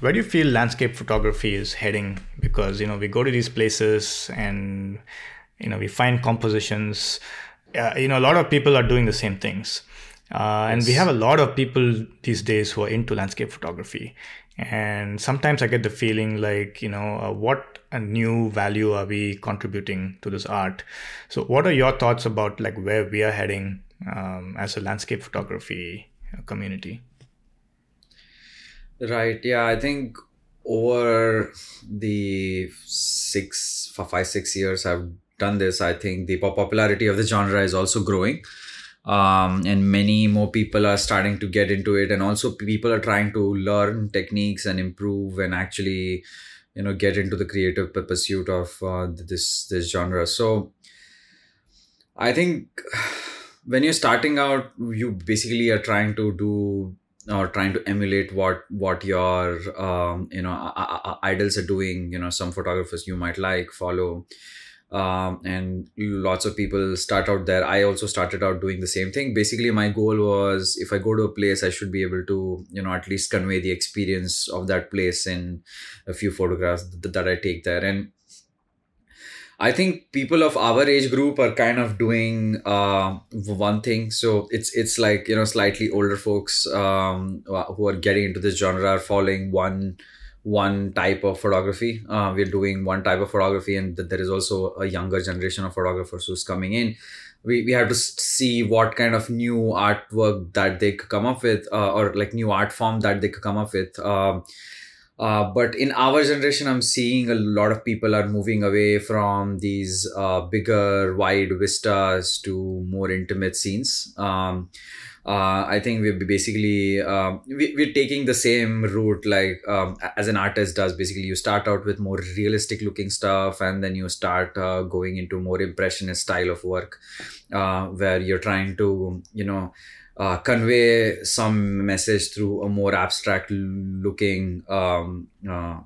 where do you feel landscape photography is heading? Because you know we go to these places and you know we find compositions. Uh, you know a lot of people are doing the same things, uh, and we have a lot of people these days who are into landscape photography. And sometimes I get the feeling like you know uh, what a new value are we contributing to this art? So what are your thoughts about like where we are heading um, as a landscape photography community? Right. Yeah, I think over the six, five, six years I've done this, I think the popularity of the genre is also growing. Um, and many more people are starting to get into it, and also people are trying to learn techniques and improve and actually, you know, get into the creative pursuit of uh, this this genre. So, I think when you're starting out, you basically are trying to do or trying to emulate what what your um, you know idols are doing you know some photographers you might like follow. Um, and lots of people start out there. I also started out doing the same thing. Basically my goal was if i go to a place i should be able to you know at least convey the experience of that place in a few photographs that, that i take there. And I think people of our age group are kind of doing uh, one thing. So it's it's like you know slightly older folks um, who are getting into this genre are following one one type of photography. Uh, we're doing one type of photography, and there is also a younger generation of photographers who's coming in. We, we have to see what kind of new artwork that they could come up with, uh, or like new art form that they could come up with. Um, uh, but in our generation, I'm seeing a lot of people are moving away from these uh, bigger, wide vistas to more intimate scenes. Um, uh, I think we're basically um, we, are taking the same route like um, as an artist does. Basically, you start out with more realistic looking stuff, and then you start uh, going into more impressionist style of work, uh, where you're trying to you know uh, convey some message through a more abstract looking um, uh,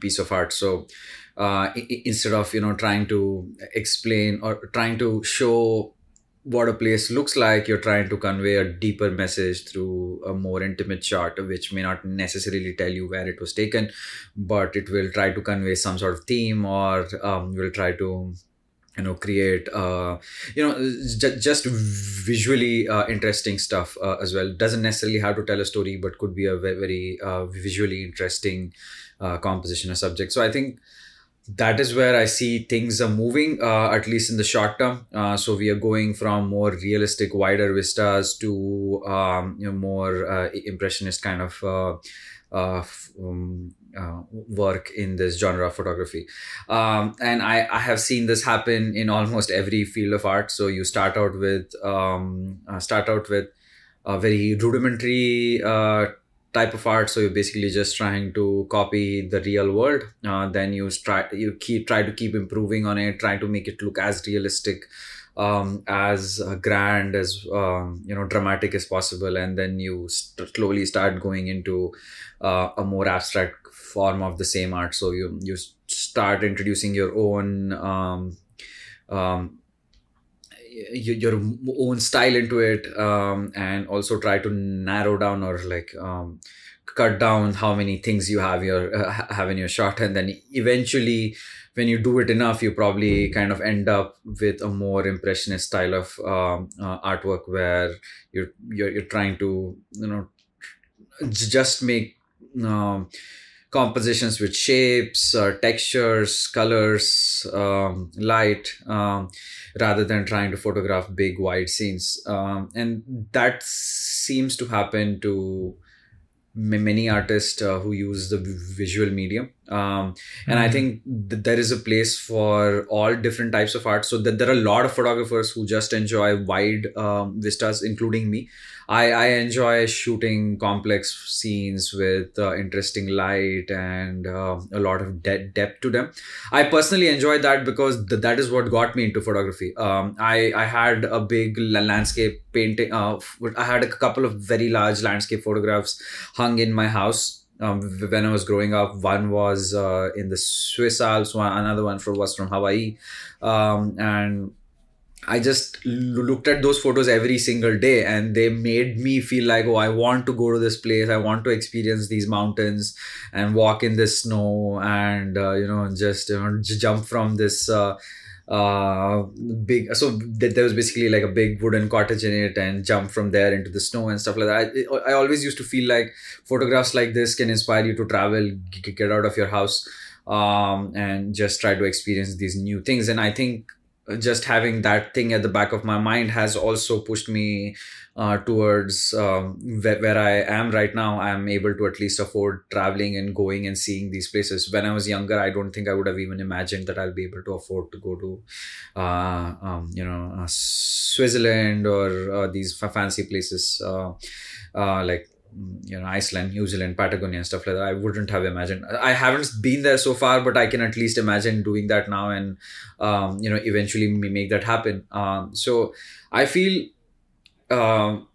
piece of art. So uh, I- instead of you know trying to explain or trying to show what a place looks like you're trying to convey a deeper message through a more intimate shot which may not necessarily tell you where it was taken but it will try to convey some sort of theme or um, will try to you know create uh, you know j- just visually uh, interesting stuff uh, as well. Doesn't necessarily have to tell a story but could be a very, very uh, visually interesting uh, composition or subject. So i think that is where i see things are moving uh, at least in the short term. So we are going from more realistic wider vistas to um, you know more impressionist kind of uh, um, uh, work in this genre of photography. Um, and I, I have seen this happen in almost every field of art. So you start out with um, uh, start out with a very rudimentary uh, type of art. So you're basically just trying to copy the real world. Uh, then you try you keep try to keep improving on it, try to make it look as realistic. Um, as uh, grand as um, you know dramatic as possible and then you st- slowly start going into uh, a more abstract form of the same art. So you you start introducing your own um, um, your own style into it um, and also try to narrow down or like um, cut down how many things you have your uh, have in your shot. And then eventually when you do it enough you probably kind of end up with a more impressionist style of um, uh, artwork where you're, you're you're trying to you know just make um, compositions with shapes or textures, colors, um, light, um, rather than trying to photograph big wide scenes. Um, and that seems to happen to many artists uh, who use the visual medium um, and mm-hmm. i think th- there is a place for all different types of art so that there are a lot of photographers who just enjoy wide um, vistas including me I, I enjoy shooting complex scenes with uh, interesting light and uh, a lot of de- depth to them. I personally enjoy that because th- that is what got me into photography. Um, I, I had a big landscape painting, uh, I had a couple of very large landscape photographs hung in my house. Um, when I was growing up, one was uh, in the Swiss Alps, one another one was from Hawaii, um, and I just looked at those photos every single day and they made me feel like, oh, I want to go to this place. I want to experience these mountains and walk in the snow and, uh, you know, just you know, jump from this. Uh, uh big so th- there was basically like a big wooden cottage in it and jump from there into the snow and stuff like that I, I always used to feel like photographs like this can inspire you to travel get out of your house um and just try to experience these new things and i think just having that thing at the back of my mind has also pushed me uh, towards um, where, where, I am right now. I'm able to at least afford traveling and going and seeing these places. When I was younger, I don't think I would have even imagined that I'll be able to afford to go to, uh, um, you know, uh, Switzerland or uh, these fancy places uh, uh, like you know Iceland, New Zealand, Patagonia, and stuff like that. I wouldn't have imagined. I haven't been there so far, but I can at least imagine doing that now, and um, you know, eventually make that happen. Um, so I feel. Um,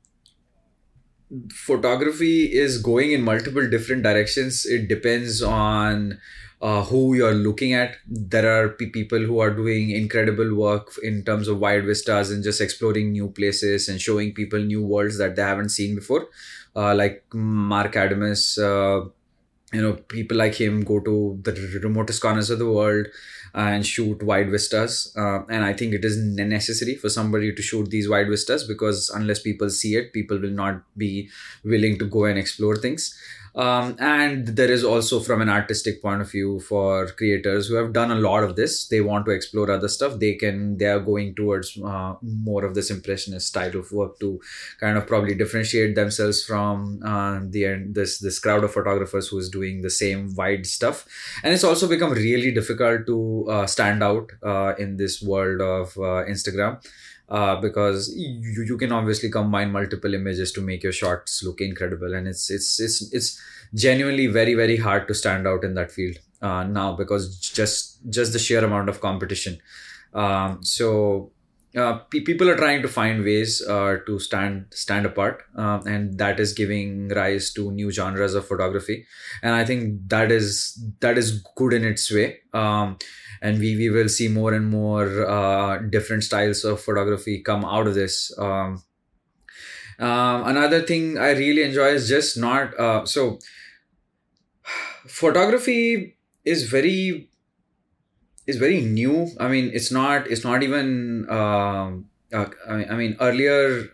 photography is going in multiple different directions it depends on uh, who you're looking at there are p- people who are doing incredible work in terms of wide vistas and just exploring new places and showing people new worlds that they haven't seen before like Mark Adamus, uh, you know, people like him go to the remotest corners of the world and shoot wide vistas. Uh, and I think it is necessary for somebody to shoot these wide vistas because unless people see it, people will not be willing to go and explore things. Um, and there is also from an artistic point of view for creators who have done a lot of this they want to explore other stuff. They can they are going towards uh, more of this impressionist style of work to kind of probably differentiate themselves from uh, the this this crowd of photographers who is doing the same wide stuff. And it's also become really difficult to uh, stand out uh, in this world of uh, instagram uh, because you, you can obviously combine multiple images to make your shots look incredible and it's it's it's it's genuinely very very hard to stand out in that field uh, now because just just the sheer amount of competition um, so uh, people are trying to find ways uh, to stand stand apart, uh, and that is giving rise to new genres of photography. And I think that is that is good in its way. Um, and we, we will see more and more uh, different styles of photography come out of this. Um, um, another thing I really enjoy is just not uh, so. Photography is very is very new. I mean, it's not it's not even. Um, uh, I mean, earlier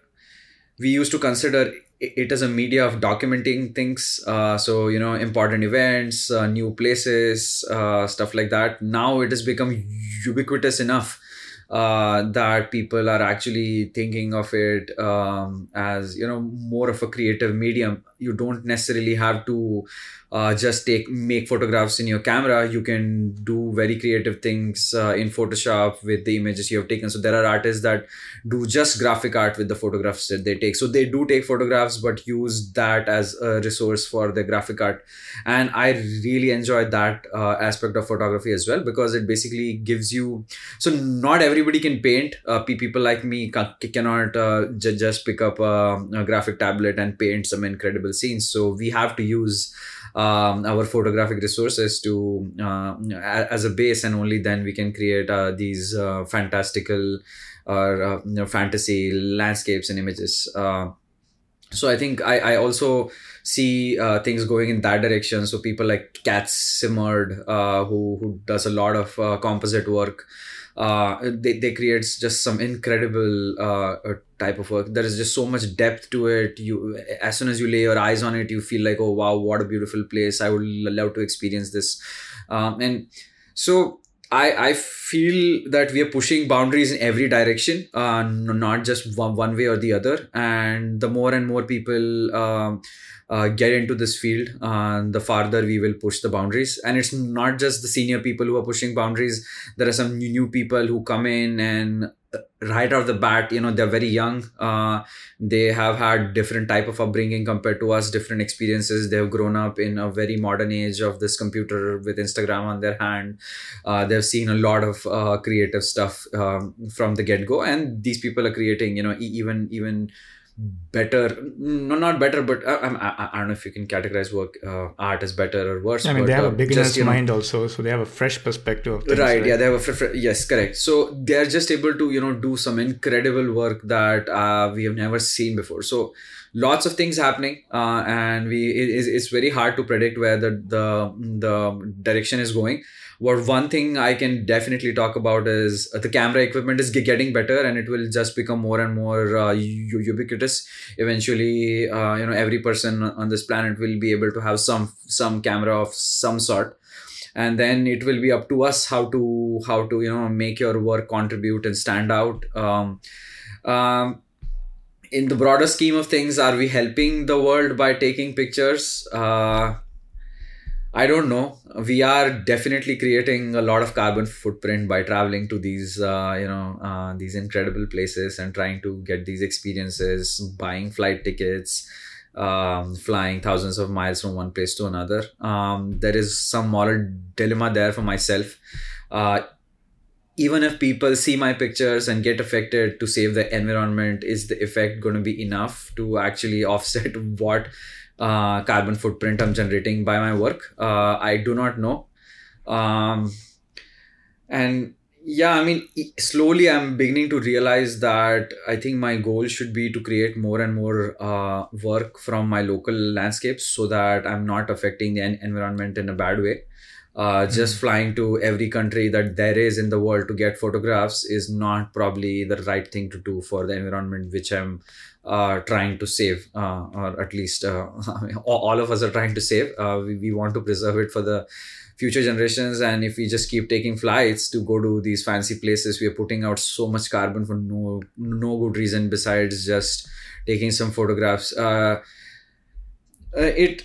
we used to consider it as a media of documenting things uh, so you know important events uh, new places uh, stuff like that. Now it has become ubiquitous enough uh, that people are actually thinking of it um, as you know more of a creative medium. You don't necessarily have to uh, just take make photographs in your camera. You can do very creative things uh, in photoshop with the images you have taken. So there are artists that do just graphic art with the photographs that they take. So they do take photographs but use that as a resource for the graphic art. And i really enjoy that uh, aspect of photography as well because it basically gives you so not everybody can paint. Uh, people like me cannot uh, just pick up a, a graphic tablet and paint some incredible scenes. So we have to use um, our photographic resources to uh, as a base and only then we can create uh, these uh, fantastical or uh, you know, fantasy landscapes and images. Uh, so i think i, I also see uh, things going in that direction. So people like kat simard who, who does a lot of composite work uh, they, they create just some incredible uh, type of work. There is just so much depth to it. You as soon as you lay your eyes on it you feel like oh wow what a beautiful place. I would love to experience this. Um, and so I, I feel that we are pushing boundaries in every direction, uh, not just one, one way or the other. And the more and more people um, uh, get into this field, uh, the farther we will push the boundaries. And it's not just the senior people who are pushing boundaries. There are some new people who come in and right out the bat you know they're very young uh, they have had different type of upbringing compared to us different experiences they have grown up in a very modern age of this computer with instagram on their hand uh, they've seen a lot of uh, creative stuff um, from the get-go and these people are creating you know even even better no not better but uh, I, I, I don't know if you can categorize work uh, art as better or worse I mean, but, they have uh, a beginner's just, you know, mind also, so they have a fresh perspective of things. right, yeah they have a yes correct. So they're just able to you know do some incredible work that uh, we have never seen before. So lots of things happening uh, and we it, it's, it's very hard to predict where the the the direction is going what one thing i can definitely talk about is uh, the camera equipment is getting better and it will just become more and more uh, ubiquitous. Eventually uh, you know every person on this planet will be able to have some some camera of some sort. And then it will be up to us how to how to you know make your work contribute and stand out. Um, um, in the broader scheme of things are we helping the world by taking pictures? Uh, i don't know. We are definitely creating a lot of carbon footprint by traveling to these uh, you know uh, these incredible places and trying to get these experiences buying flight tickets um, flying thousands of miles from one place to another. Um, there is some moral dilemma there for myself. Uh, even if people see my pictures and get affected to save the environment is the effect going to be enough to actually offset what uh, carbon footprint i'm generating by my work. Uh, i do not know. Um, and yeah i mean slowly i'm beginning to realize that i think my goal should be to create more and more uh, work from my local landscapes so that i'm not affecting the en- environment in a bad way. Uh, just flying to every country that there is in the world to get photographs is not probably the right thing to do for the environment which i'm uh, trying to save uh, or at least uh, all of us are trying to save. Uh, we, we want to preserve it for the future generations. And if we just keep taking flights to go to these fancy places we are putting out so much carbon for no no good reason besides just taking some photographs. Uh, uh, it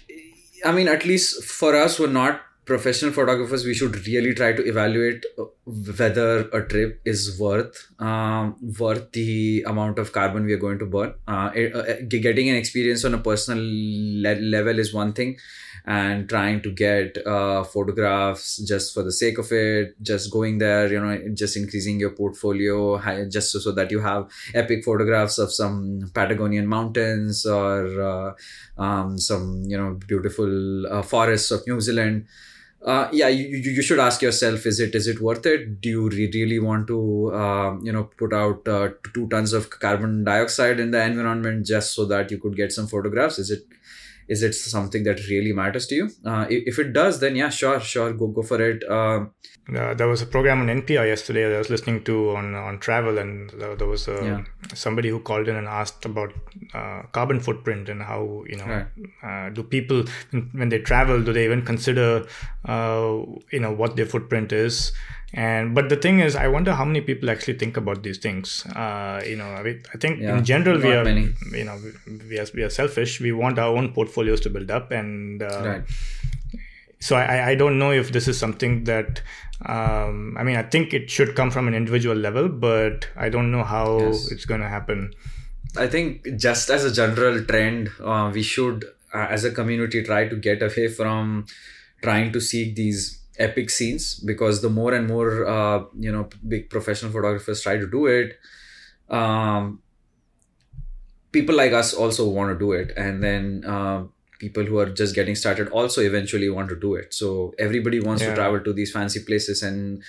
i mean at least for us we're not professional photographers we should really try to evaluate uh, whether a trip is worth um, worth the amount of carbon we are going to burn. Uh, it- uh, uh, getting an experience on a personal le- level is one thing and trying to get uh, photographs just for the sake of it just going there you know just increasing your portfolio just so, so that you have epic photographs of some patagonian mountains or uh, um, some you know beautiful uh, forests of new zealand uh, yeah you, you should ask yourself is it is it worth it? Do you re- really want to uh, you know put out uh, two tons of carbon dioxide in the environment just so that you could get some photographs? Is it is it something that really matters to you? Uh, if, if it does then yeah sure sure go go for it. Um, Uh, there was a program on NPR yesterday that I was listening to on on travel, and there, there was a, Yeah. somebody who called in and asked about uh, carbon footprint and how you know Right. uh, do people when they travel do they even consider uh, you know what their footprint is and but the thing is i wonder how many people actually think about these things uh, you know i, mean, I think Yeah, in general we are many. you know we, we are we are selfish we want our own portfolios to build up and uh, right so I, I don't know if this is something that um, I mean I think it should come from an individual level, but I don't know how Yes. it's going to happen. I think just as a general trend, uh, we should, uh, as a community, try to get away from trying to seek these epic scenes because the more and more, uh, you know, big professional photographers try to do it, um, people like us also want to do it, and then. People who are just getting started also eventually want to do it so everybody wants Yeah. to travel to these fancy places and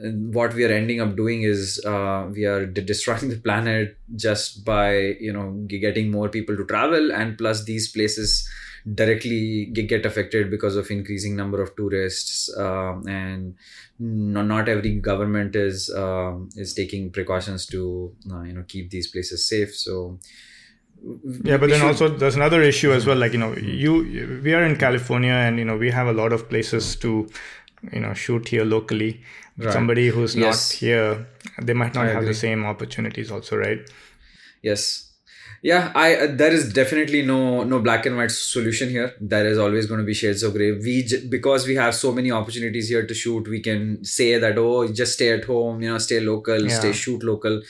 what we are ending up doing is uh, we are de- destroying the planet just by you know getting more people to travel and plus these places directly get affected because of increasing number of tourists um, and no, not every government is um, is taking precautions to uh, you know keep these places safe so Yeah, but then should- also there's another issue as well. Like you know, you we are in California, and you know we have a lot of places to you know shoot here locally. Right. Somebody who's Yes. not here, they might not I have the same opportunities. Also, right? yes yeah i uh, there is definitely no no black and white solution here there is always going to be shades of gray we j- because we have so many opportunities here to shoot we can say that oh just stay at home you know stay local Yeah. stay shoot local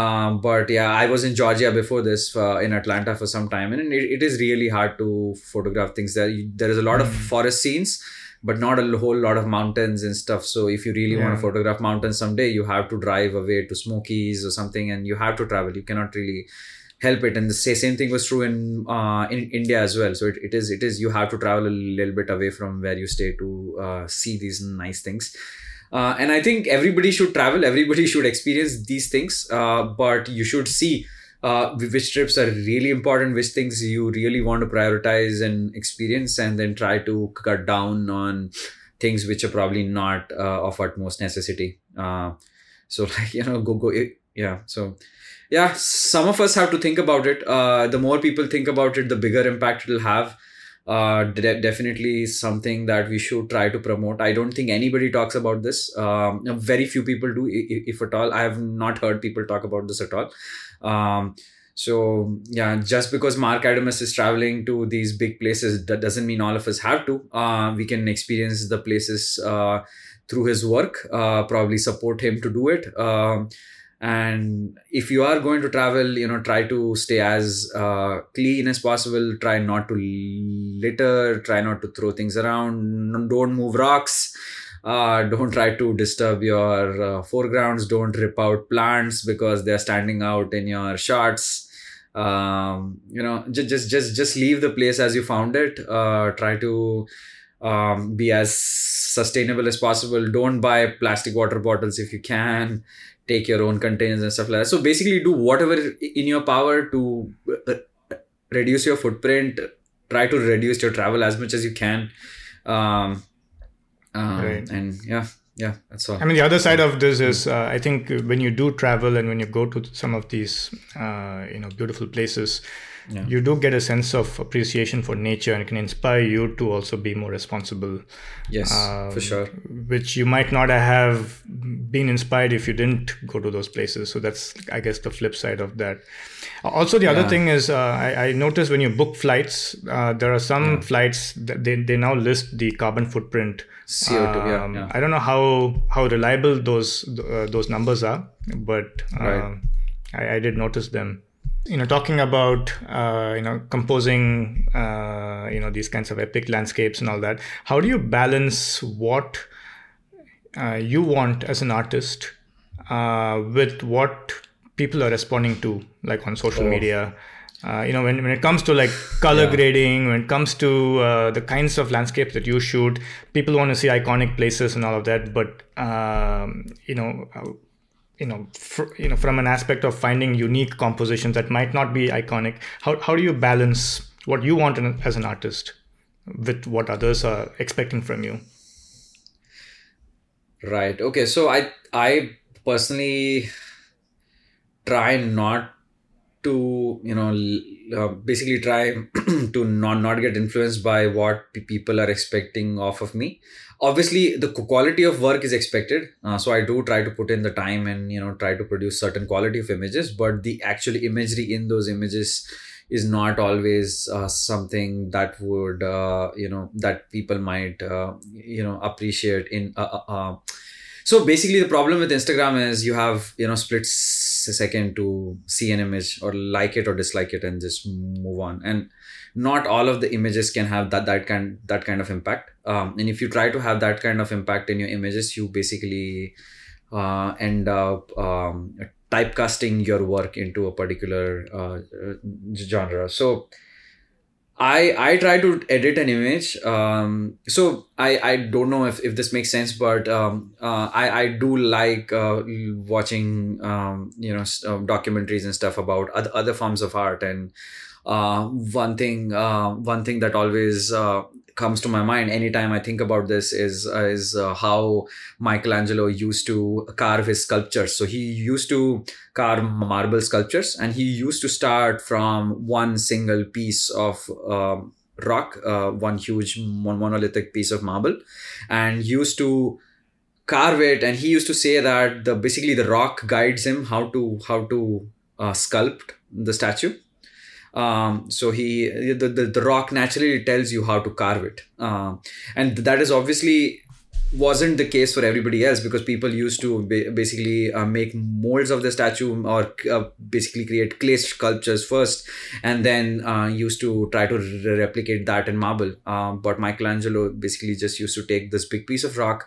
um, but yeah i was in georgia before this uh, in atlanta for some time and it, it is really hard to photograph things. There You- there is a lot of forest scenes but not a whole lot of mountains and stuff. So if you really want to photograph mountains someday, you have to drive away to Smokies or something, and you have to travel. You cannot really help it. And the same thing was true in uh, in india as well. So it, it is it is you have to travel a little bit away from where you stay to uh, see these nice things uh, and i think everybody should travel everybody should experience these things. Uh, but you should see uh, which trips are really important which things you really want to prioritize and experience and then try to cut down on things which are probably not uh, of utmost necessity. So like you know go go yeah so yeah some of us have to think about it. Uh, the more people think about it the bigger impact it'll have uh, de- definitely something that we should try to promote. I don't think anybody talks about this. Um, very few people do if, if, at all. I have not heard people talk about this at all. Um, so yeah just because Mark adamus is traveling to these big places that doesn't mean all of us have to. Uh, we can experience the places uh, through his work uh, probably support him to do it. Um, and if you are going to travel you know try to stay as uh, clean as possible. Try not to litter. Try not to throw things around. Don't move rocks. Uh, don't try to disturb your uh, foregrounds. Don't rip out plants because they're standing out in your shots. Um, you know just just just just leave the place as you found it. Uh, try to um, be as sustainable as possible. Don't buy plastic water bottles if you can take your own containers and stuff like that. So basically do whatever in your power to uh, reduce your footprint. Try to reduce your travel as much as you can. Um, um, right. and yeah yeah that's all. I mean the other side of this is uh, i think when you do travel and when you go to some of these uh, you know beautiful places yeah. you do get a sense of appreciation for nature and it can inspire you to also be more responsible yes um, for sure which you might not have been inspired if you didn't go to those places so that's i guess the flip side of that also the yeah. other thing is uh, I, I, noticed when you book flights uh, there are some yeah. flights that they, they now list the carbon footprint CO2, um, yeah, I don't know how how reliable those uh, those numbers are, but right. Um, I, I did notice them you know talking about uh, you know composing uh, you know these kinds of epic landscapes and all that how do you balance what uh, you want as an artist uh, with what people are responding to like on social oh. media uh, you know when, when it comes to like color yeah. grading when it comes to uh, the kinds of landscapes that you shoot people want to see iconic places and all of that but um, you know you know, fr- you know, from an aspect of finding unique compositions that might not be iconic, how how do you balance what you want in, as an artist with what others are expecting from you? Right. Okay. So I I personally try not to you know uh, basically try to not not get influenced by what people are expecting off of me obviously the quality of work is expected. Uh, so i do try to put in the time and you know try to produce certain quality of images but the actual imagery in those images is not always uh, something that would uh, you know that people might uh, you know appreciate in uh, uh, so basically the problem with instagram is you have you know split second to see an image or like it or dislike it and just move on. And not all of the images can have that that kind that kind of impact. Um, and if you try to have that kind of impact in your images you basically uh, end up um, typecasting your work into a particular uh, genre. So I I try to edit an image. Um, so I I don't know if, if this makes sense, but um, uh, I I do like uh, watching um, you know um, documentaries and stuff about other other forms of art and uh, one thing uh, one thing that always uh, comes to my mind anytime I think about this is uh, is uh, how Michelangelo used to carve his sculptures. So he used to carve marble sculptures, and he used to start from one single piece of um, rock, uh, one huge monolithic piece of marble, and used to carve it. And he used to say that the basically the rock guides him how to how to sculpt the statue um, so he the, the, the rock naturally tells you how to carve it. Uh, and that is obviously wasn't the case for everybody else because people used to ba- basically uh, make molds of the statue or uh, basically create clay sculptures first and then uh, used to try to re- replicate that in marble. Um, but michelangelo basically just used to take this big piece of rock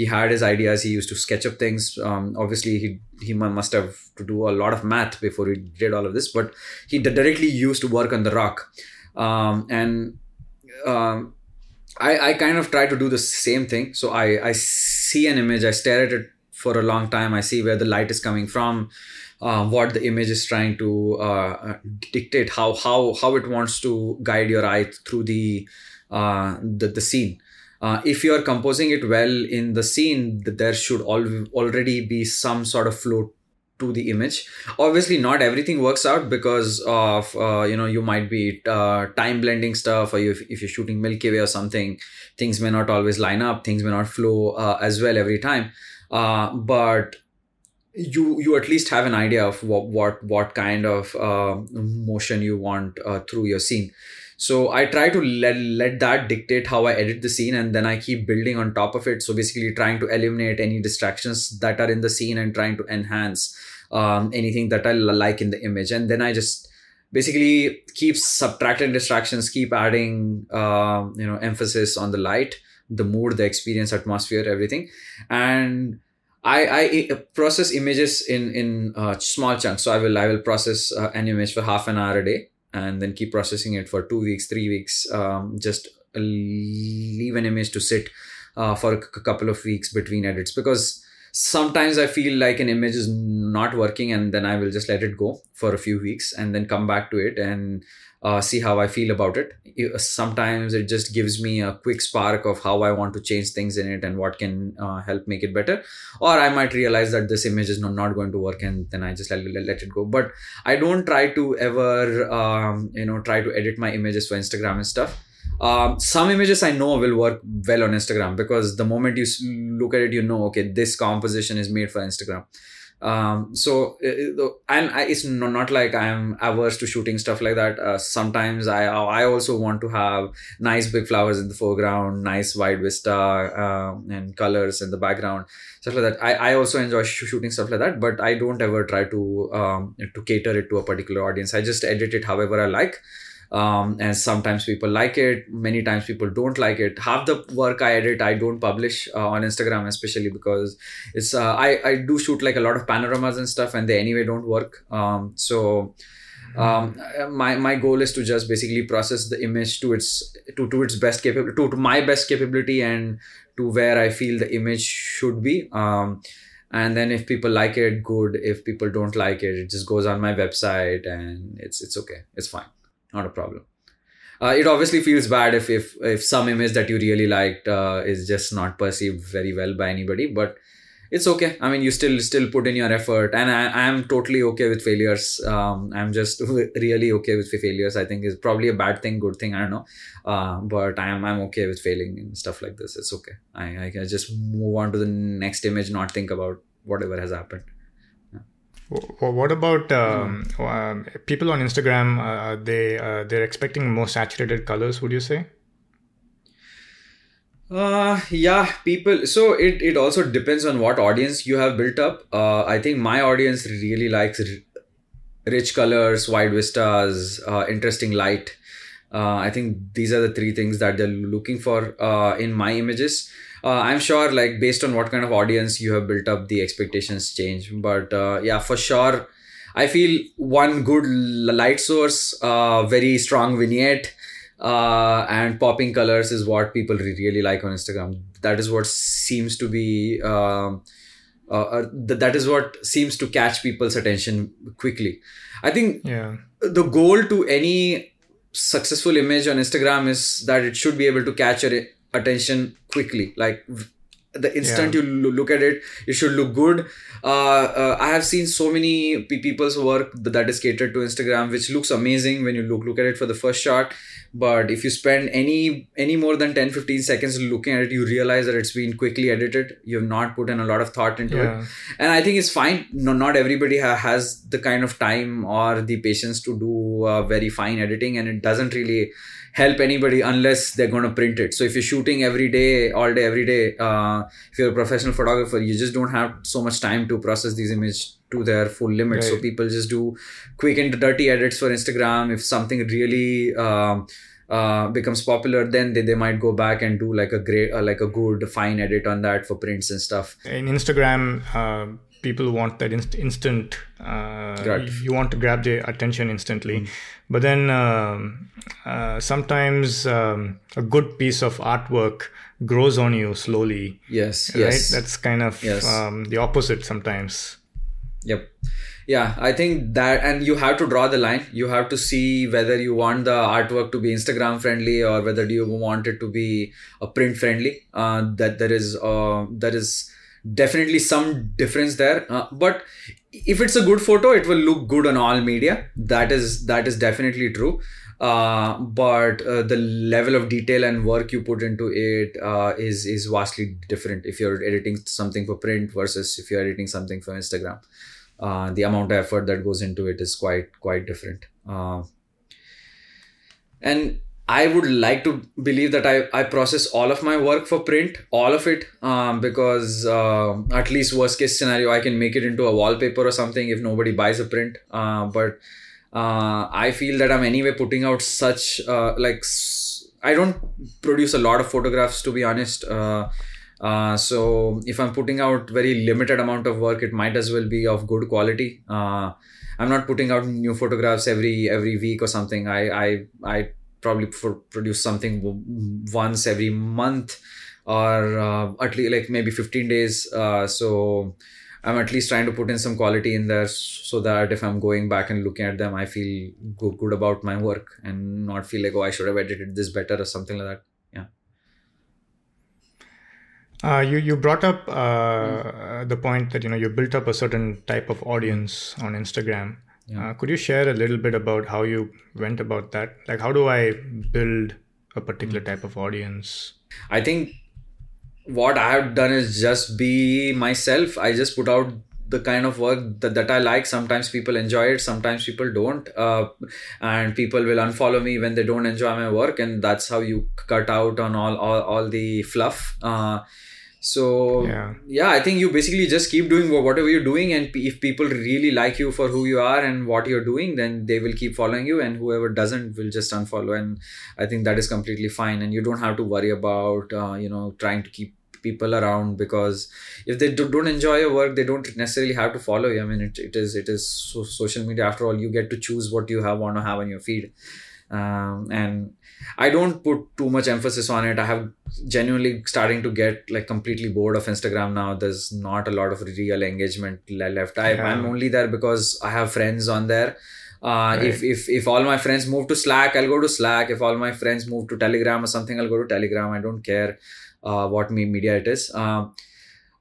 he had his ideas he used to sketch up things um, obviously he he must have to do a lot of math before he did all of this but he directly used to work on the rock um, and um, I, I kind of try to do the same thing. So I, I see an image, I stare at it for a long time. I see where the light is coming from, uh, what the image is trying to uh, dictate, how how how it wants to guide your eye through the uh, the, the scene. Uh, if you are composing it well in the scene, there should al- already be some sort of flow to the image. Obviously not everything works out because of uh, you know you might be uh, time blending stuff or if, if you're shooting milky way or something things may not always line up things may not flow uh, as well every time. Uh, but you you at least have an idea of what what what kind of uh, motion you want uh, through your scene so i try to let, let that dictate how i edit the scene and then i keep building on top of it. So basically trying to eliminate any distractions that are in the scene and trying to enhance um, anything that I like in the image, and then I just basically keep subtracting distractions, keep adding uh, you know emphasis on the light, the mood, the experience, atmosphere, everything, and I, I process images in in uh, small chunks. So I will I will process uh, an image for half an hour a day, and then keep processing it for two weeks, three weeks. Um, just leave an image to sit uh, for a couple of weeks between edits because sometimes i feel like an image is not working and then i will just let it go for a few weeks and then come back to it and uh, see how i feel about it. Sometimes it just gives me a quick spark of how i want to change things in it and what can uh, help make it better. Or i might realize that this image is not, not going to work and then i just let, let it go. But i don't try to ever um, you know try to edit my images for instagram and stuff um, some images I know will work well on Instagram because the moment you look at it, you know, okay, this composition is made for Instagram. Um, so and it's not like I'm averse to shooting stuff like that. Uh, sometimes I I also want to have nice big flowers in the foreground, nice wide vista um, and colors in the background, stuff like that. I, I also enjoy shooting stuff like that, but I don't ever try to um, to cater it to a particular audience. I just edit it however I like um, and sometimes people like it many times people don't like it. Half the work i edit i don't publish uh, on instagram especially because it's uh, I, I do shoot like a lot of panoramas and stuff and they anyway don't work. Um, so um, my my goal is to just basically process the image to its to, to its best capability to, to my best capability and to where i feel the image should be. Um, and then if people like it good. If people don't like it it just goes on my website and it's it's okay. It's fine not a problem. Uh, it obviously feels bad if if if some image that you really liked uh, is just not perceived very well by anybody, but it's okay. I mean, you still still put in your effort, and I am totally okay with failures. Um, I'm just really okay with failures. I think is probably a bad thing, good thing. I don't know, uh, but I am I'm okay with failing and stuff like this. It's okay. I I can just move on to the next image, not think about whatever has happened. What about um, people on Instagram? Uh, they uh, they're expecting more saturated colors. Would you say? Uh, yeah, people. So it it also depends on what audience you have built up. Uh, I think my audience really likes r- rich colors, wide vistas, uh, interesting light. Uh, I think these are the three things that they're looking for uh, in my images uh, i'm sure like based on what kind of audience you have built up the expectations change. But uh, yeah for sure i feel one good light source uh, very strong vignette uh, and popping colors is what people really like on instagram. That is what seems to be um, uh, uh, that is what seems to catch people's attention quickly. I think yeah. the goal to any successful image on instagram is that it should be able to catch your attention quickly. Like the instant yeah. you look at it it should look good. Uh, uh, i have seen so many people's work that is catered to instagram which looks amazing when you look look at it for the first shot. But if you spend any any more than 10 15 seconds looking at it you realize that it's been quickly edited. You have not put in a lot of thought into yeah. it and i think it's fine. No, not everybody ha- has the kind of time or the patience to do uh, very fine editing and it doesn't really help anybody unless they're going to print it. So if you're shooting every day all day every day uh, if you're a professional photographer you just don't have so much time to process these images to their full limit. So people just do quick and dirty edits for instagram. If something really um, uh, becomes popular then they, they might go back and do like a great uh, like a good fine edit on that for prints and stuff. In Instagram, uh, people want that inst- instant. Uh. You want to grab their attention instantly, Mm. but then um, uh, sometimes um, a good piece of artwork grows on you slowly. yes Right? yes That's kind of Yes. um, the opposite sometimes. Yep. Yeah, I think that, and you have to draw the line. You have to see whether you want the artwork to be Instagram friendly or whether do you want it to be a print friendly. Uh, that there is, uh, there is definitely some difference there. Uh, but if it's a good photo, it will look good on all media. That is that is definitely true. Uh, but uh, the level of detail and work you put into it uh, is is vastly different if you're editing something for print versus if you're editing something for Instagram. Uh, the amount of effort that goes into it is quite quite different. Uh, and I would like to believe that I, I process all of my work for print, all of it, um, because uh, at least worst case scenario, I can make it into a wallpaper or something if nobody buys a print. Uh, but uh, I feel that I'm anyway putting out such uh, like I don't produce a lot of photographs to be honest. Uh, uh, so if I'm putting out very limited amount of work, it might as well be of good quality. I'm not putting out new photographs every every week or something. I I I probably for, produce something once every month or uh, at least like maybe 15 days. Uh, so I'm at least trying to put in some quality in there so that if I'm going back and looking at them, I feel good, good about my work and not feel like, oh, I should have edited this better or something like that. Yeah. Uh, you you brought up uh, the point that you know you built up a certain type of audience on Instagram. Yeah. Uh, could you share a little bit about how you went about that? Like, how do I build a particular type of audience? I think what I have done is just be myself. I just put out the kind of work that, that I like. Sometimes people enjoy it, sometimes people don't. Uh, and people will unfollow me when they don't enjoy my work. And that's how you cut out on all, all, all the fluff. Uh, so Yeah. yeah i think you basically just keep doing whatever you're doing and if people really like you for who you are and what you're doing then they will keep following you and whoever doesn't will just unfollow. And i think that is completely fine. And you don't have to worry about uh, you know trying to keep people around because if they do, don't enjoy your work they don't necessarily have to follow you. I mean it, it is it is so, social media. After all you get to choose what you have want to have on your feed. Um, and I don't put too much emphasis on it. I have genuinely starting to get like completely bored of Instagram now. There's not a lot of real engagement left. I, Yeah. I'm only there because I have friends on there. Uh, Right. If if if all my friends move to Slack, I'll go to Slack. If all my friends move to Telegram or something, I'll go to Telegram. I don't care uh, what me media it is. Um,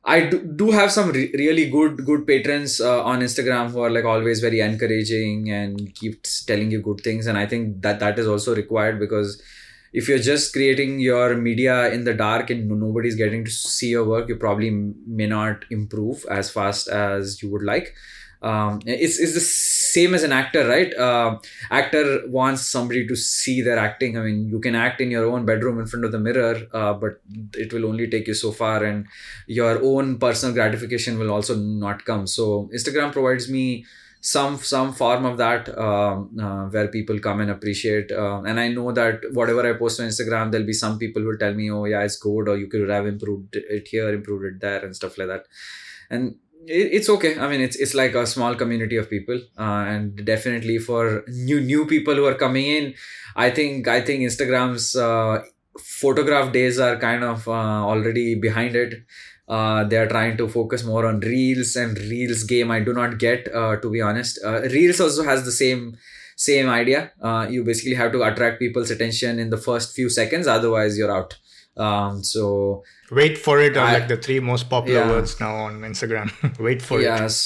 I do, do have some re- really good good patrons uh, on Instagram who are like always very encouraging and keep telling you good things. And I think that that is also required because if you're just creating your media in the dark and nobody's getting to see your work you probably may not improve as fast as you would like um, it's, it's the same as an actor right? Uh, actor wants somebody to see their acting. I mean you can act in your own bedroom in front of the mirror uh, but it will only take you so far and your own personal gratification will also not come. So instagram provides me some some form of that um, uh, where people come and appreciate uh, and i know that whatever i post on instagram there'll be some people who will tell me oh yeah it's good or you could have improved it here improved it there and stuff like that. And it's okay. I mean it's it's like a small community of people uh, and definitely for new new people who are coming in i think i think instagram's uh, photograph days are kind of uh, already behind it. Uh, they are trying to focus more on reels and reels game i do not get uh, to be honest. Uh, reels also has the same same idea. You basically have to attract people's attention in the first few seconds otherwise you're out um, so Wait for it are I- like the three most popular Yeah. words now on Instagram. Wait for it. yes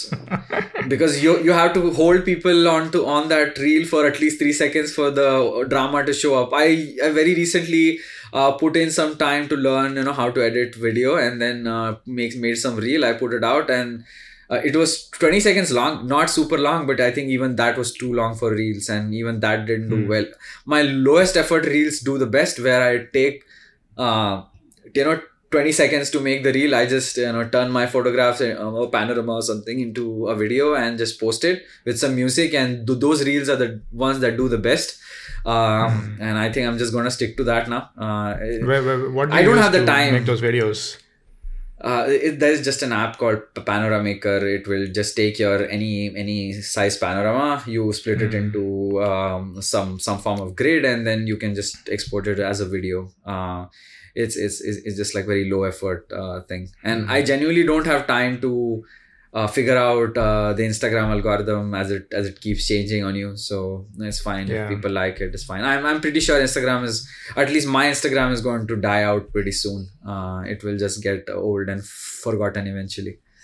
because you you have to hold people on to on that reel for at least three seconds for the drama to show up i, I very recently uh, put in some time to learn you know how to edit video and then uh, make made some reel i put it out and uh, it was 20 seconds long not super long but i think even that was too long for reels and even that didn't do Hmm. well my lowest effort reels do the best where i take uh, you know 20 seconds to make the reel i just you know turn my photographs uh, or panorama or something into a video and just post it with some music. And th- those reels are the ones that do the best. Um, and i think i'm just gonna stick to that now. Uh, Where, where, what do I don't have the to time. make those videos uh, it, there's just an app called P- panorama maker it will just take your any any size panorama you split it Hmm. into um, some some form of grid and then you can just export it as a video uh, it's, it's it's it's just like very low effort uh, thing and Hmm. i genuinely don't have time to uh, figure out uh, the instagram algorithm as it as it keeps changing on you. So it's fine. Yeah. if people like it it's fine. I'm, I'm pretty sure instagram is at least my instagram is going to die out pretty soon. Uh, it will just get old and forgotten eventually